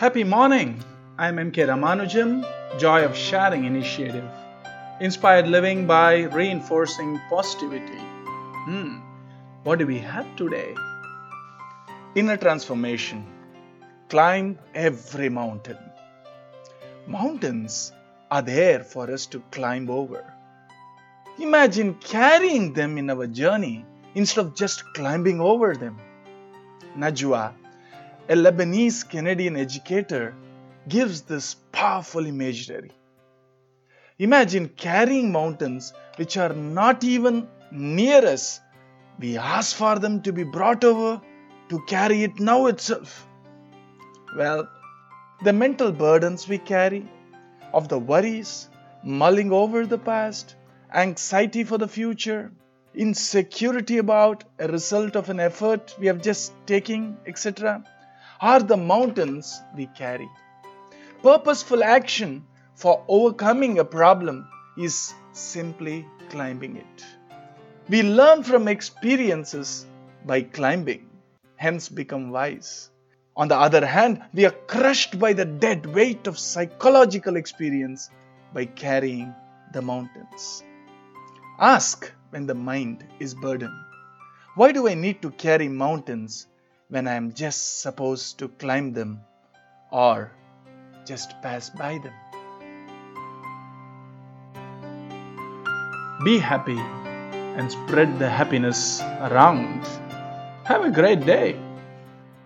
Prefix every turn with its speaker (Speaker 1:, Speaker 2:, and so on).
Speaker 1: Happy morning! I'm MK Ramanujam, Joy of Sharing Initiative. Inspired living by reinforcing positivity. Hmm, what do we have today? Inner transformation. Climb every mountain. Mountains are there for us to climb over. Imagine carrying them in our journey instead of just climbing over them. Najwa, a Lebanese Canadian educator, gives this powerful imagery. Imagine carrying mountains which are not even near us. We ask for them to be brought over to carry it now itself. Well, the mental burdens we carry, of the worries, mulling over the past, anxiety for the future, insecurity about a result of an effort we have just taken, etc., are the mountains we carry. Purposeful action for overcoming a problem is simply climbing it. We learn from experiences by climbing, hence become wise. On the other hand, we are crushed by the dead weight of psychological experience by carrying the mountains. Ask when the mind is burdened. Why do I need to carry mountains when I am just supposed to climb them or just pass by them? Be happy and spread the happiness around. Have a great day.